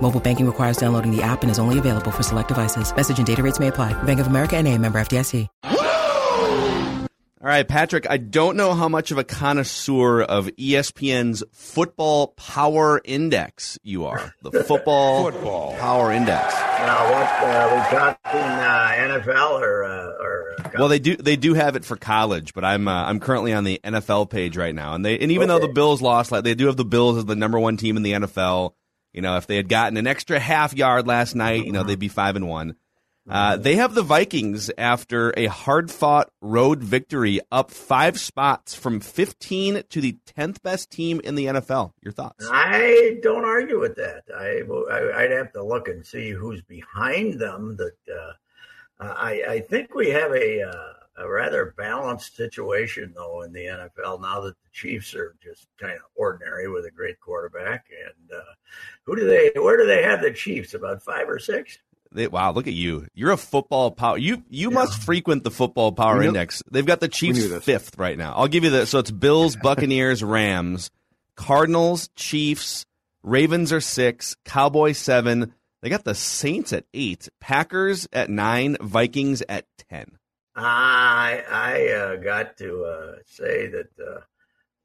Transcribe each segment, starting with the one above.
Mobile banking requires downloading the app and is only available for select devices. Message and data rates may apply. Bank of America and a member FDIC. All right, Patrick, I don't know how much of a connoisseur of ESPN's football power index you are. The football, Football. power index. Now, what uh, we talking uh, NFL or uh, or Well, they do they do have it for college, but I'm uh, I'm currently on the NFL page right now, and they and even though the Bills lost, like they do have the Bills as the number one team in the NFL. You know, if they had gotten an extra half yard last night, you know they'd be five and one. Uh, they have the Vikings after a hard fought road victory, up five spots from 15 to the 10th best team in the NFL. Your thoughts? I don't argue with that. I, I'd have to look and see who's behind them. That uh, I I think we have a uh, a rather balanced situation though in the NFL now that the Chiefs are just kind of ordinary with a great quarterback. And uh, who do they? Where do they have the Chiefs? About five or six? They, wow, look at you! You're a football power. You you must frequent the football power We knew- index. They've got the Chiefs fifth right now. I'll give you the so it's Bills, Buccaneers, Rams, Cardinals, Chiefs, Ravens are six, Cowboys seven. They got the Saints at eight, Packers at nine, Vikings at ten. I I uh, got to uh, say that uh,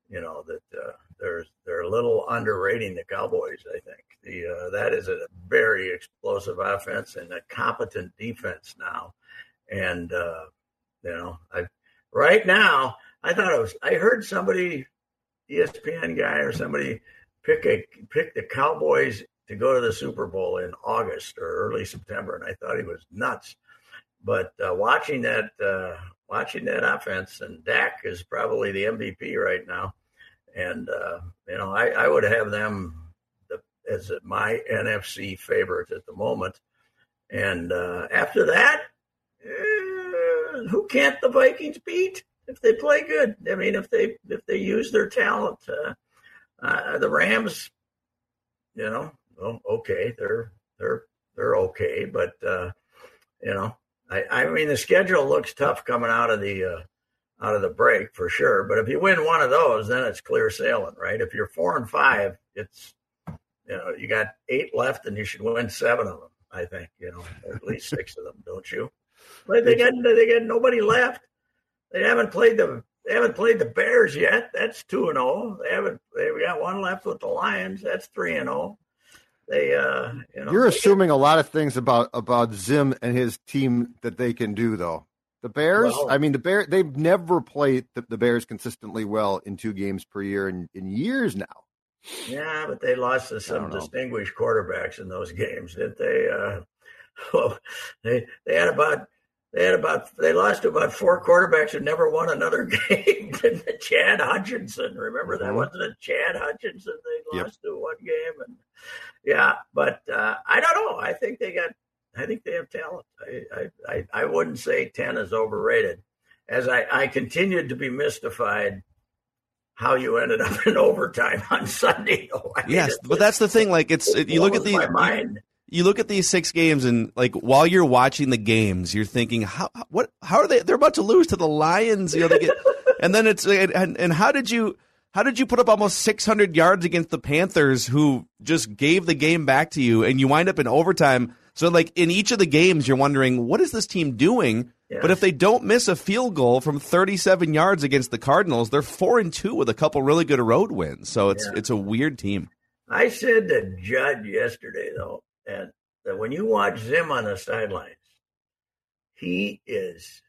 you know that uh, there's they're a little underrating the Cowboys. I think the uh, that is a very explosive offense and a competent defense now, and uh, you know I right now I thought it was I heard somebody ESPN guy or somebody pick a pick the Cowboys to go to the Super Bowl in August or early September, and I thought he was nuts but uh, watching that uh, watching that offense and Dak is probably the MVP right now, and uh, you know I, I would have them the, as my NFC favorite at the moment, and uh, after that, eh, who can't the Vikings beat if they play good? I mean, if they if they use their talent, uh, the Rams, you know, well, okay, they're they're they're okay, but uh, you know. I, I mean, the schedule looks tough coming out of the uh, out of the break for sure. But if you win one of those, then it's clear sailing, right? If you're four and five, it's you know you got eight left, and you should win seven of them. I think you know at least six of them, don't you? But they got they got nobody left. They haven't played the they haven't played the Bears yet. That's two and zero. They haven't. They've got one left with the Lions. That's three and zero. They uh, you know You're assuming a lot of things about about Zim and his team that they can do, though. The Bears, Well- I mean, the Bear, they've never played the, the Bears consistently well in two games per year in, in years now. Yeah, but they lost to some distinguished quarterbacks in those games, didn't they? Uh, well, they they had about they had about they lost to about four quarterbacks who never won another game. Chad Hutchinson, remember that Mhm. wasn't it? Chad Hutchinson they Yep. lost to one game, and yeah, but uh, I don't know. I think they got. I think they have talent. I I I, I wouldn't say ten is overrated. As I, I continued to be mystified how you ended up in overtime on Sunday. though. I mean, Yes, but that's the thing. Like it's it, you look at the mind. You look at these six games and like while you're watching the games, you're thinking how what how are they? They're about to lose to the Lions. You know they get, and then it's and and how did you how did you put up almost 600 yards against the Panthers, who just gave the game back to you, and you wind up in overtime? So like in each of the games, you're wondering what is this team doing? But if they don't miss a field goal from 37 yards against the Cardinals, they're four and two with a couple really good road wins. So it's Yeah. it's a weird team. I said to Judd yesterday, though, and that when you watch Zim on the sidelines, he is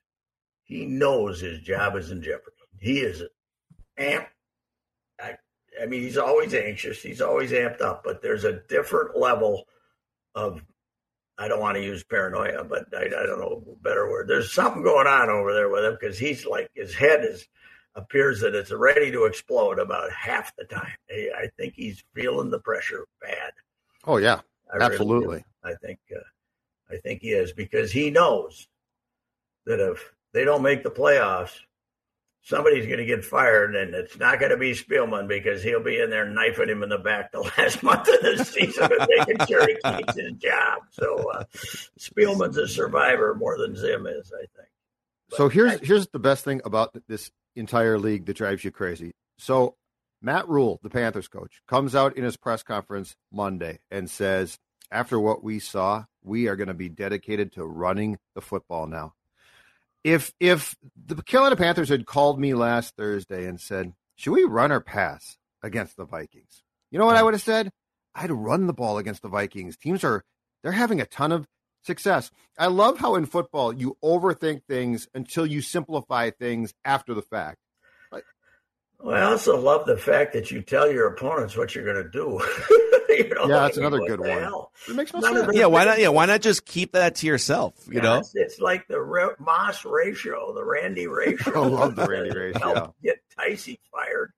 he knows his job is in jeopardy. He is amped. I, I mean, he's always anxious. He's always amped up, but there's a different level of I don't want to use paranoia, but I, I don't know a better word. There's something going on over there with him because he's like his head is appears that it's ready to explode about half the time. I think he's feeling the pressure bad. Oh yeah, I absolutely. Really I think uh, I think he is because he knows that if they don't make the playoffs, somebody's going to get fired, and it's not going to be Spielman because he'll be in there knifing him in the back the last month of the season and making sure he keeps his job. So uh, Spielman's a survivor more than Zim is, I think. But so here's I, here's the best thing about this entire league that drives you crazy. So Matt Rhule, the Panthers coach, comes out in his press conference Monday and says, after what we saw, we are going to be dedicated to running the football now. If if the Carolina Panthers had called me last Thursday and said, "Should we run or pass against the Vikings?" You know what I hmm. would have said? I'd run the ball against the Vikings. Teams are they're having a ton of success. I love how in football you overthink things until you simplify things after the fact. Well, I also love the fact that you tell your opponents what you're going to do. you know, yeah, that's another good one. Hell? It makes no sense. Yeah, why not? Yeah, why not just keep that to yourself? You yeah, know, it's, it's, like the Re- Moss ratio, the Randy ratio. I love the Randy ratio. Get Ticey fired.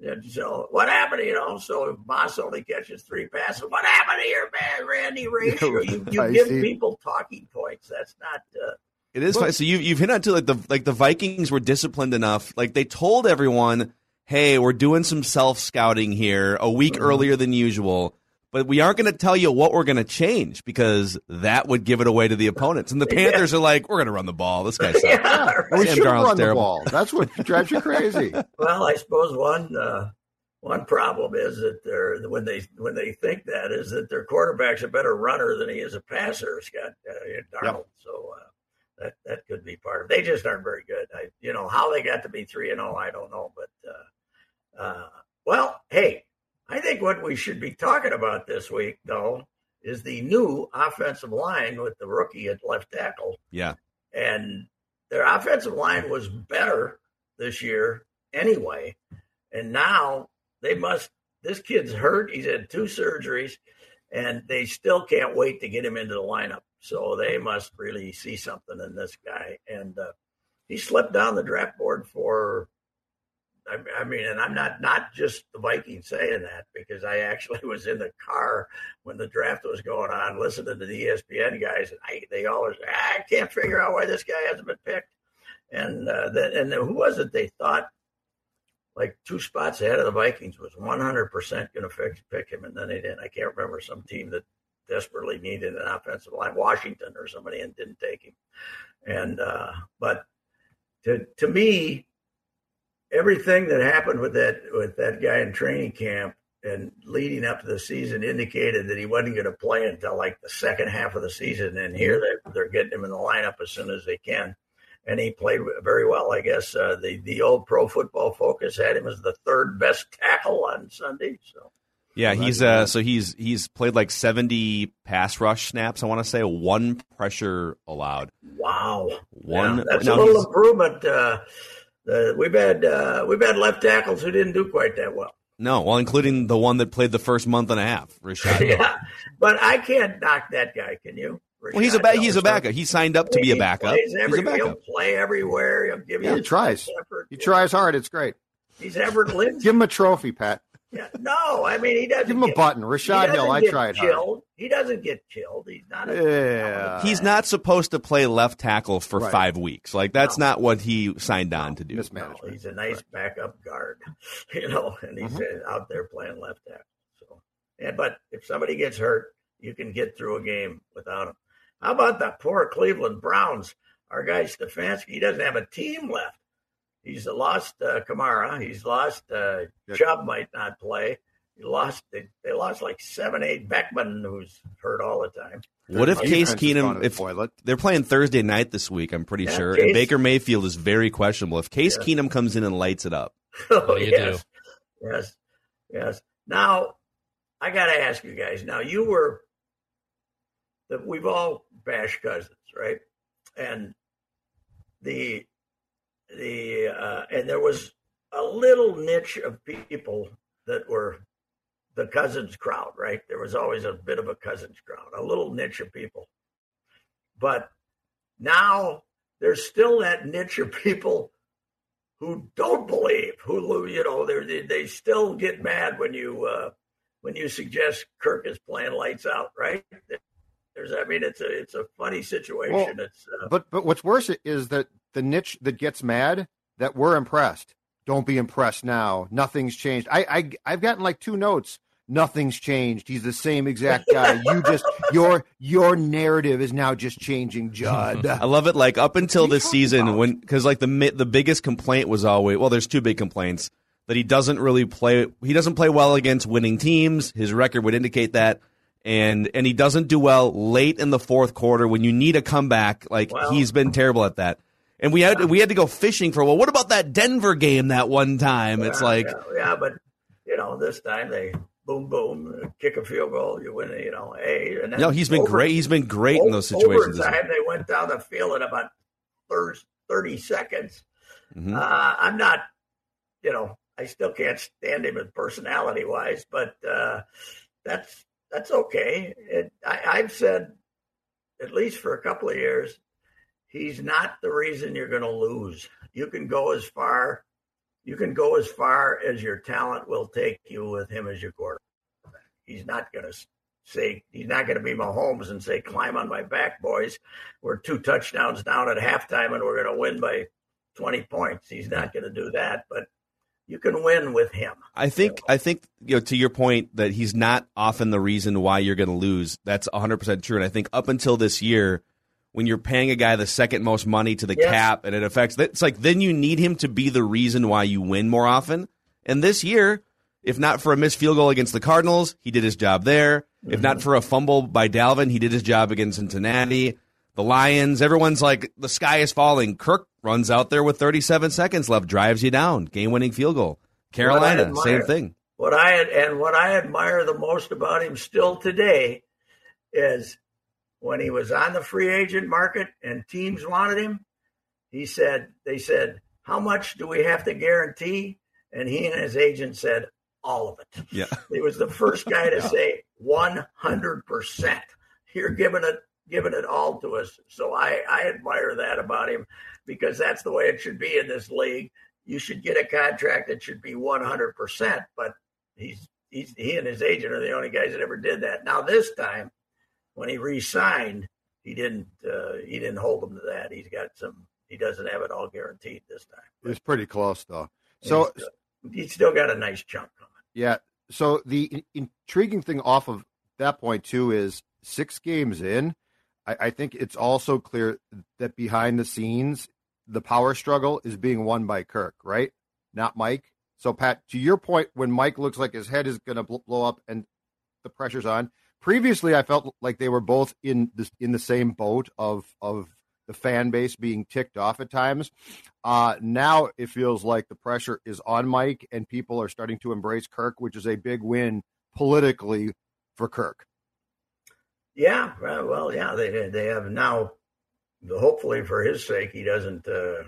And so what happened? You know, so if Moss only catches three passes. What happened here, man? Randy ratio. You, you give people talking points. That's not. Uh, it is fine. So you you've hit on to like the like the Vikings were disciplined enough. Like they told everyone hey, we're doing some self scouting here a week mm-hmm. earlier than usual, but we aren't going to tell you what we're going to change because that would give it away to the opponents. And the Panthers yeah. are like, we're going to run the ball. This guy's yeah, right. we should run terrible. the ball. That's what drives you crazy. Well, I suppose one uh, one problem is that they're when they when they think that is that their quarterback's a better runner than he is a passer, Scott uh, Darnold. Yep. So. Uh, that, that could be part of. It. They just aren't very good. I, you know, how they got to be three and zero, oh, I don't know. But uh, well, hey, I think what we should be talking about this week, though, is the new offensive line with the rookie at left tackle. Yeah. And their offensive line was better this year anyway. And now they must, this kid's hurt. He's had two surgeries, and they still can't wait to get him into the lineup. So they must really see something in this guy. And uh, he slipped down the draft board for I, I, mean, and I'm not not just the Vikings saying that because I actually was in the car when the draft was going on, listening to the ESPN guys, and I, they always I can't figure out why this guy hasn't been picked. And uh, then, and who was it they thought like two spots ahead of the Vikings was 100 percent going to pick him, and then they didn't. I can't remember some team that desperately needed an offensive line, Washington or somebody, and didn't take him. And uh, but to to me everything that happened with that with that guy in training camp and leading up to the season indicated that he wasn't going to play until like the second half of the season. And here they're, they're getting him in the lineup as soon as they can. And he played very well. I guess uh, the the old Pro Football Focus had him as the third best tackle on Sunday. So yeah, he's uh so he's he's played like seventy pass rush snaps. I want to say one pressure allowed. Wow, one. Yeah, that's a little improvement. Uh, uh, we've had uh, we've had left tackles who didn't do quite that well. No, well, including the one that played the first month and a half, Rashod. yeah, but I can't knock that guy. Can you? Rashod well, he's a ba- he's a backup. He signed up to be a backup. Every, he's a backup. He'll play everywhere. He'll give you. he tries. Effort. He tries hard. It's great. He's Everett Lindsay. Give him a trophy, Pat. Yeah, no, I mean he doesn't give him get, a button. Rashod Hill, I tried killed. Hard. He doesn't get killed. He's not. A, yeah, he's not supposed to play left tackle for right. five weeks. Like that's no. not what he signed on to do. Mismanagement. No, he's a nice right. backup guard, you know, and he's mm-hmm. out there playing left tackle. So, yeah, but if somebody gets hurt, you can get through a game without him. How about that poor Cleveland Browns? Our guy Stefanski, he doesn't have a team left. He's lost uh, Kamara. He's lost uh, Chubb might not play. He lost. They, they lost like seven, eight. Beckham, who's hurt all the time. What if Case Keenum? If they're playing Thursday night this week, I'm pretty yeah, sure. Case, and Baker Mayfield is very questionable. If Case yes. Keenum comes in and lights it up, oh, yes, do? yes, yes. Now I got to ask you guys. Now you were that we've all bashed Cousins, right? And the and there was a little niche of people that were the cousins crowd, right? There was always a bit of a cousins crowd, a little niche of people. But now there's still that niche of people who don't believe, who you know, they they still get mad when you uh, when you suggest Kirk is playing lights out, right? There's, I mean, it's a it's a funny situation. Well, it's uh, but but what's worse is that the niche that gets mad that we're impressed. Don't be impressed now. Nothing's changed. I, I I've gotten like two notes. Nothing's changed. He's the same exact guy. You just your your narrative is now just changing, Judd. I love it. Like up until this season, about? when because like the the biggest complaint was always well, there's two big complaints that he doesn't really play. He doesn't play well against winning teams. His record would indicate that and and he doesn't do well late in the fourth quarter when you need a comeback. Like well, he's been terrible at that. And we had we had to go fishing for well, what about that Denver game that one time? Yeah, it's like yeah, yeah, but you know this time they boom boom kick a field goal, you win. You know, hey, and no, he's been over, great. He's been great over, in those situations. Overtime, they went down the field in about thirty seconds. Mm-hmm. Uh, I'm not, you know, I still can't stand him personality wise, but uh, that's that's okay. It, I, I've said, at least for a couple of years, he's not the reason you're going to lose. You can go as far, you can go as far as your talent will take you with him as your quarterback. He's not going to say he's not going to be Mahomes and say, "Climb on my back, boys." We're two touchdowns down at halftime and we're going to win by 20 points. He's not going to do that, but you can win with him. I think? I think you know to your point that he's not often the reason why you're going to lose. That's 100% true and I think up until this year when you're paying a guy the second most money to the cap and it affects it's like then you need him to be the reason why you win more often. And this year, if not for a missed field goal against the Cardinals, he did his job there. Mm-hmm. If not mm-hmm. for a fumble by Dalvin, he did his job against Cincinnati. The Lions, everyone's like the sky is falling. Kirk runs out there with 37 seconds left, drives you down, game winning field goal. Carolina, admire, same thing. What I and what I admire the most about him still today is when he was on the free agent market and teams wanted him, he said they said, "How much do we have to guarantee?" And he and his agent said, "All of it." Yeah, he was the first guy to yeah. say 100 percent. You're giving it giving it all to us. So I, I admire that about him because that's the way it should be in this league. You should get a contract that should be 100%, but he's, he's he and his agent are the only guys that ever did that. Now this time, when he re-signed, he didn't uh, he didn't hold him to that. He's got some. He doesn't have it all guaranteed this time. It's pretty close though. So he's still, he's still got a nice chunk coming. Yeah. So the intriguing thing off of that point too is six games in, I, I think it's also clear that behind the scenes, the power struggle is being won by Kirk, right? Not Mike. So, Pat, to your point, when Mike looks like his head is going to blow up and the pressure's on, previously I felt like they were both in this in the same boat of of the fan base being ticked off at times. Uh, now it feels like the pressure is on Mike and people are starting to embrace Kirk, which is a big win politically for Kirk. Yeah, well, yeah, they they have now. Hopefully, for his sake, he doesn't uh,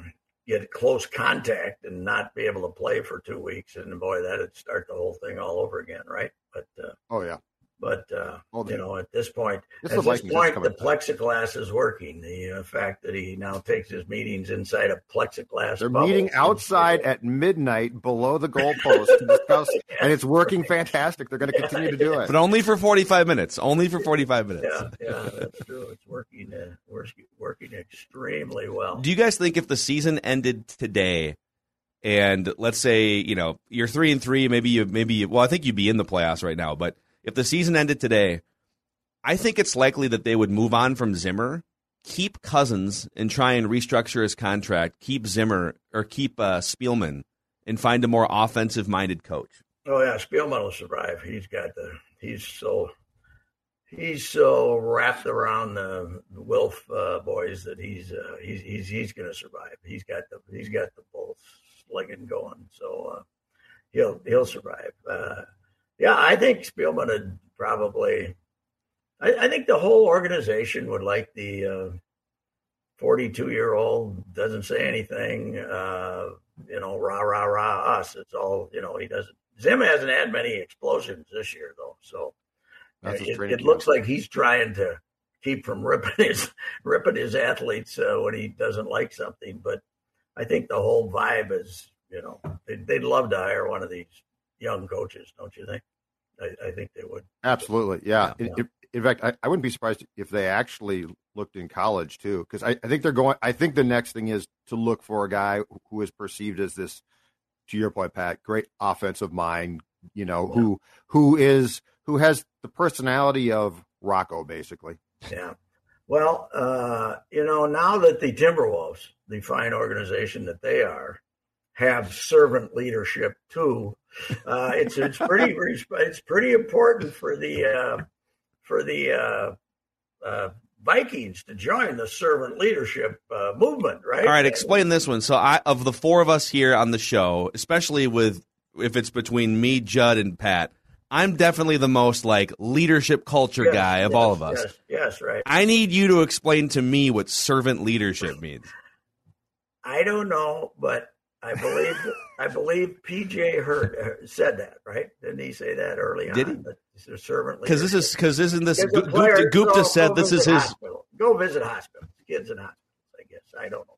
get close contact and not be able to play for two weeks. And boy, that'd start the whole thing all over again, right? But uh, oh yeah, but uh, well, you know, at this point, at this point, the plexiglass is working. The uh, fact that he now takes his meetings inside a plexiglass. They're meeting outside at midnight below the goalpost to discuss, yes, and it's working right. fantastic. They're going to continue to do it, but only for forty-five minutes. Only for forty-five minutes. Yeah, yeah, that's true. It's working. Uh, working extremely well. Do you guys think if the season ended today? And let's say you know you're three and three, maybe you maybe you, well I think you'd be in the playoffs right now, but if the season ended today, I think it's likely that they would move on from Zimmer, keep Cousins and try and restructure his contract, keep Zimmer or keep uh, Spielman and find a more offensive minded coach. Oh yeah, Spielman will survive. He's got the he's so he's so wrapped around the, Wilf uh, boys that he's uh, he's he's he's going to survive. He's got the he's got the both slinging going, so uh, he'll he'll survive. Uh, yeah, I think Spielman would probably. I, I, think the whole organization would like the uh, 42 year old doesn't say anything. Uh, you know, rah rah rah us. It's all you know. He doesn't. Zim hasn't had many explosions this year though, so That's it, it looks like he's trying to keep from ripping his ripping his athletes uh, when he doesn't like something. But I think the whole vibe is, you know, they'd, they'd love to hire one of these young coaches, don't you think? I, I think they would. Absolutely, yeah. Yeah. In, fact, I, I wouldn't be surprised if they actually looked in college too, because I, I think they're going. I think the next thing is to look for a guy who is perceived as this, to your point, Pat, great offensive mind. You know, who who is who has the personality of Rocco, basically. Yeah. Well, uh, you know, now that the Timberwolves, the fine organization that they are, have servant leadership too, uh, it's it's pretty it's pretty important for the uh, for the uh, uh, Vikings to join the servant leadership uh, movement, right? All right, explain this one. So, I of the four of us here on the show, especially with if it's between me, Judd, and Pat, I'm definitely the most like leadership culture Yes, guy of yes, all of us. Yes, yes, right. I need you to explain to me what servant leadership means. I don't know, but I believe I believe PJ heard said that, right? Didn't he say that early on? Did he? A servant Because this is because isn't this Gu- player, Gupta, Gupta go- said go this is his. hospital. Go visit hospitals, kids in hospitals. I guess I don't know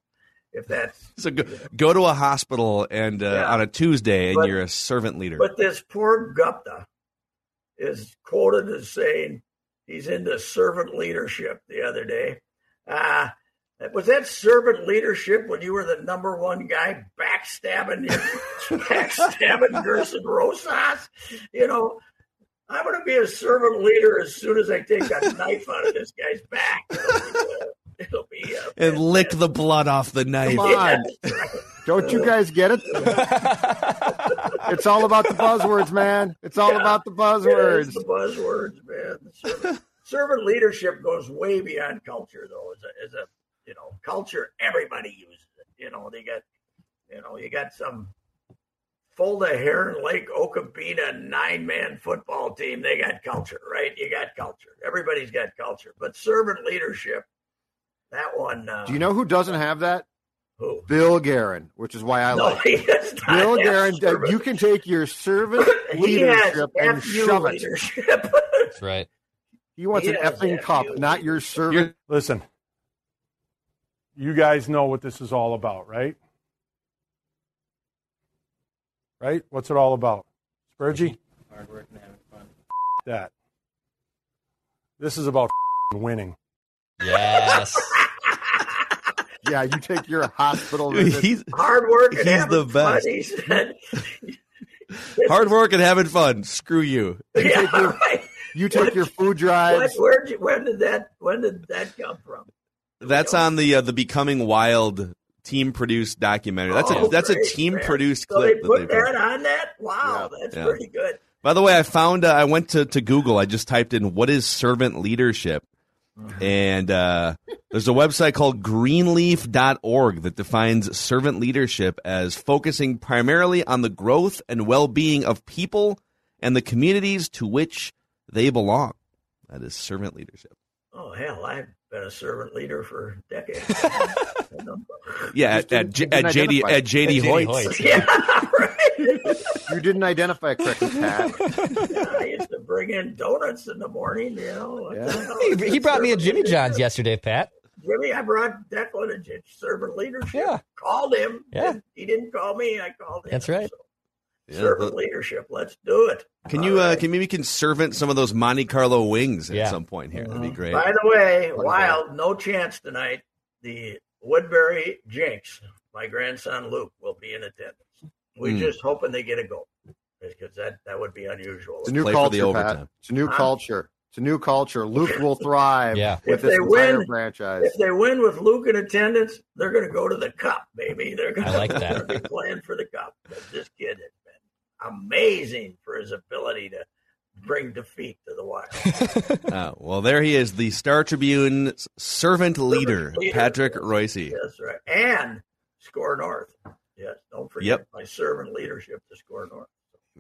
if that's. So go, go to a hospital and uh, Yeah. on a Tuesday and But- you're a servant leader. But this poor Gupta is quoted as saying he's into servant leadership the other day. Uh, was that servant leadership when you were the number one guy backstabbing backstabbing Gerson Rosas? You know, I'm going to be a servant leader as soon as I take that knife out of this guy's back. It'll be, uh, it'll be uh, and lick the blood off the knife. Come on, don't you guys get it? it's all about the buzzwords, man. It's all Yeah. about the It is buzzwords. the buzzwords, man. The Servant, servant leadership goes way beyond culture, though. As a, as a, you know, culture, everybody uses it. You know, they got, you know, you got some Fulda Heron Lake Okabena nine man football team. They got culture, right? You got culture. Everybody's got culture, but servant leadership, that one. Uh, Do you know who doesn't have that? who? Bill Guerin, which is why I No, like. he does not Bill have Guerin, uh, servant- you can take your servant leadership and FU shove it. leadership. That's right. He wants He an effing FU cup, not your servant. Listen, you guys know what this is all about, right? Right? What's it all about? Spurgey? Hard work and having fun. That. This is about winning. Yes. Yeah, you take your hospital visit. He's hard work and He's having the fun, best. he said. hard work and having fun. Screw you. Yeah, right. You take your food What, drives. where'd you, when did that when did that come from? That's on the uh, the Becoming Wild team produced documentary. That's a Oh, that's a team man. produced So they clip. put that that, they put. on that. Wow, that's Yeah. pretty good. By the way, I found uh, I went to, to Google. I just typed in what is servant leadership, and uh, there's a website called Greenleaf.org that defines servant leadership as focusing primarily on the growth and well being of people and the communities to which they belong. That is servant leadership. Oh hell, I've been a servant leader for decades. Yeah, at, at, J- at didn't JD identify. at JD JD Hoyt. Hoyt. yeah, right. You didn't identify correctly, Pat. I used to bring in donuts in the morning. You know, Yeah. He, he brought me a Jimmy leadership. John's yesterday, Pat. Jimmy, I brought Declan a servant leadership. Yeah. Called him. Yeah. He didn't call me. I called him. That's right. So, Yeah, servant but- leadership. Let's do it. Can All you uh, can maybe we can servant some of those Monte Carlo wings at Yeah. some point here? That'd be great. By the way, Wild, no chance tonight. The Woodbury Jinx, my grandson Luke, will be in attendance. We're Hmm. just hoping they get a goal because that, that would be unusual. It's a new Play the culture, Pat. It's a new Huh? culture. It's a new culture. Luke will thrive Yeah. with If this they entire win- franchise. If they win with Luke in attendance, they're going to go to the cup, baby. They're going I like that. to be playing for the cup. 'Cause This kid has been amazing for his ability to bring defeat to the Wild. Uh, well, there he is, the Star Tribune servant leader, leader. Patrick Reusse. That's right. And Score North. Yes, don't forget Yep. my servant leadership to Score North.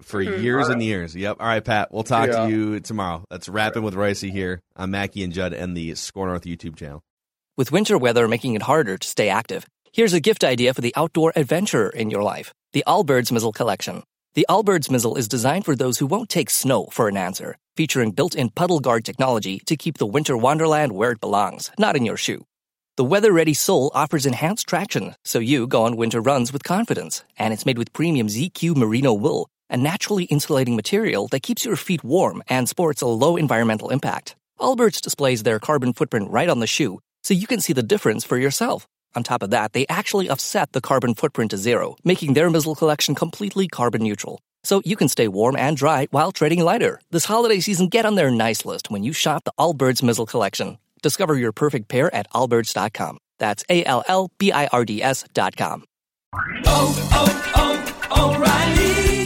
For years and years. Yep. All right, Pat. We'll talk Yeah. to you tomorrow. That's Rapping with Reusse here on Mackey and Judd and the Score North YouTube channel. With winter weather making it harder to stay active, here's a gift idea for the outdoor adventurer in your life the Allbirds Mizzle Collection. The Allbirds Mizzle is designed for those who won't take snow for an answer, featuring built in puddle guard technology to keep the winter wonderland where it belongs, not in your shoe. The weather ready sole offers enhanced traction, so you go on winter runs with confidence, and it's made with premium ZQ merino wool, a naturally insulating material that keeps your feet warm and sports a low environmental impact. Allbirds displays their carbon footprint right on the shoe, so you can see the difference for yourself. On top of that, they actually offset the carbon footprint to zero, making their Mizzle collection completely carbon neutral. So you can stay warm and dry while trading lighter. This holiday season, get on their nice list when you shop the Allbirds Mizzle collection. Discover your perfect pair at allbirds.com. That's A L L B I R D S.com.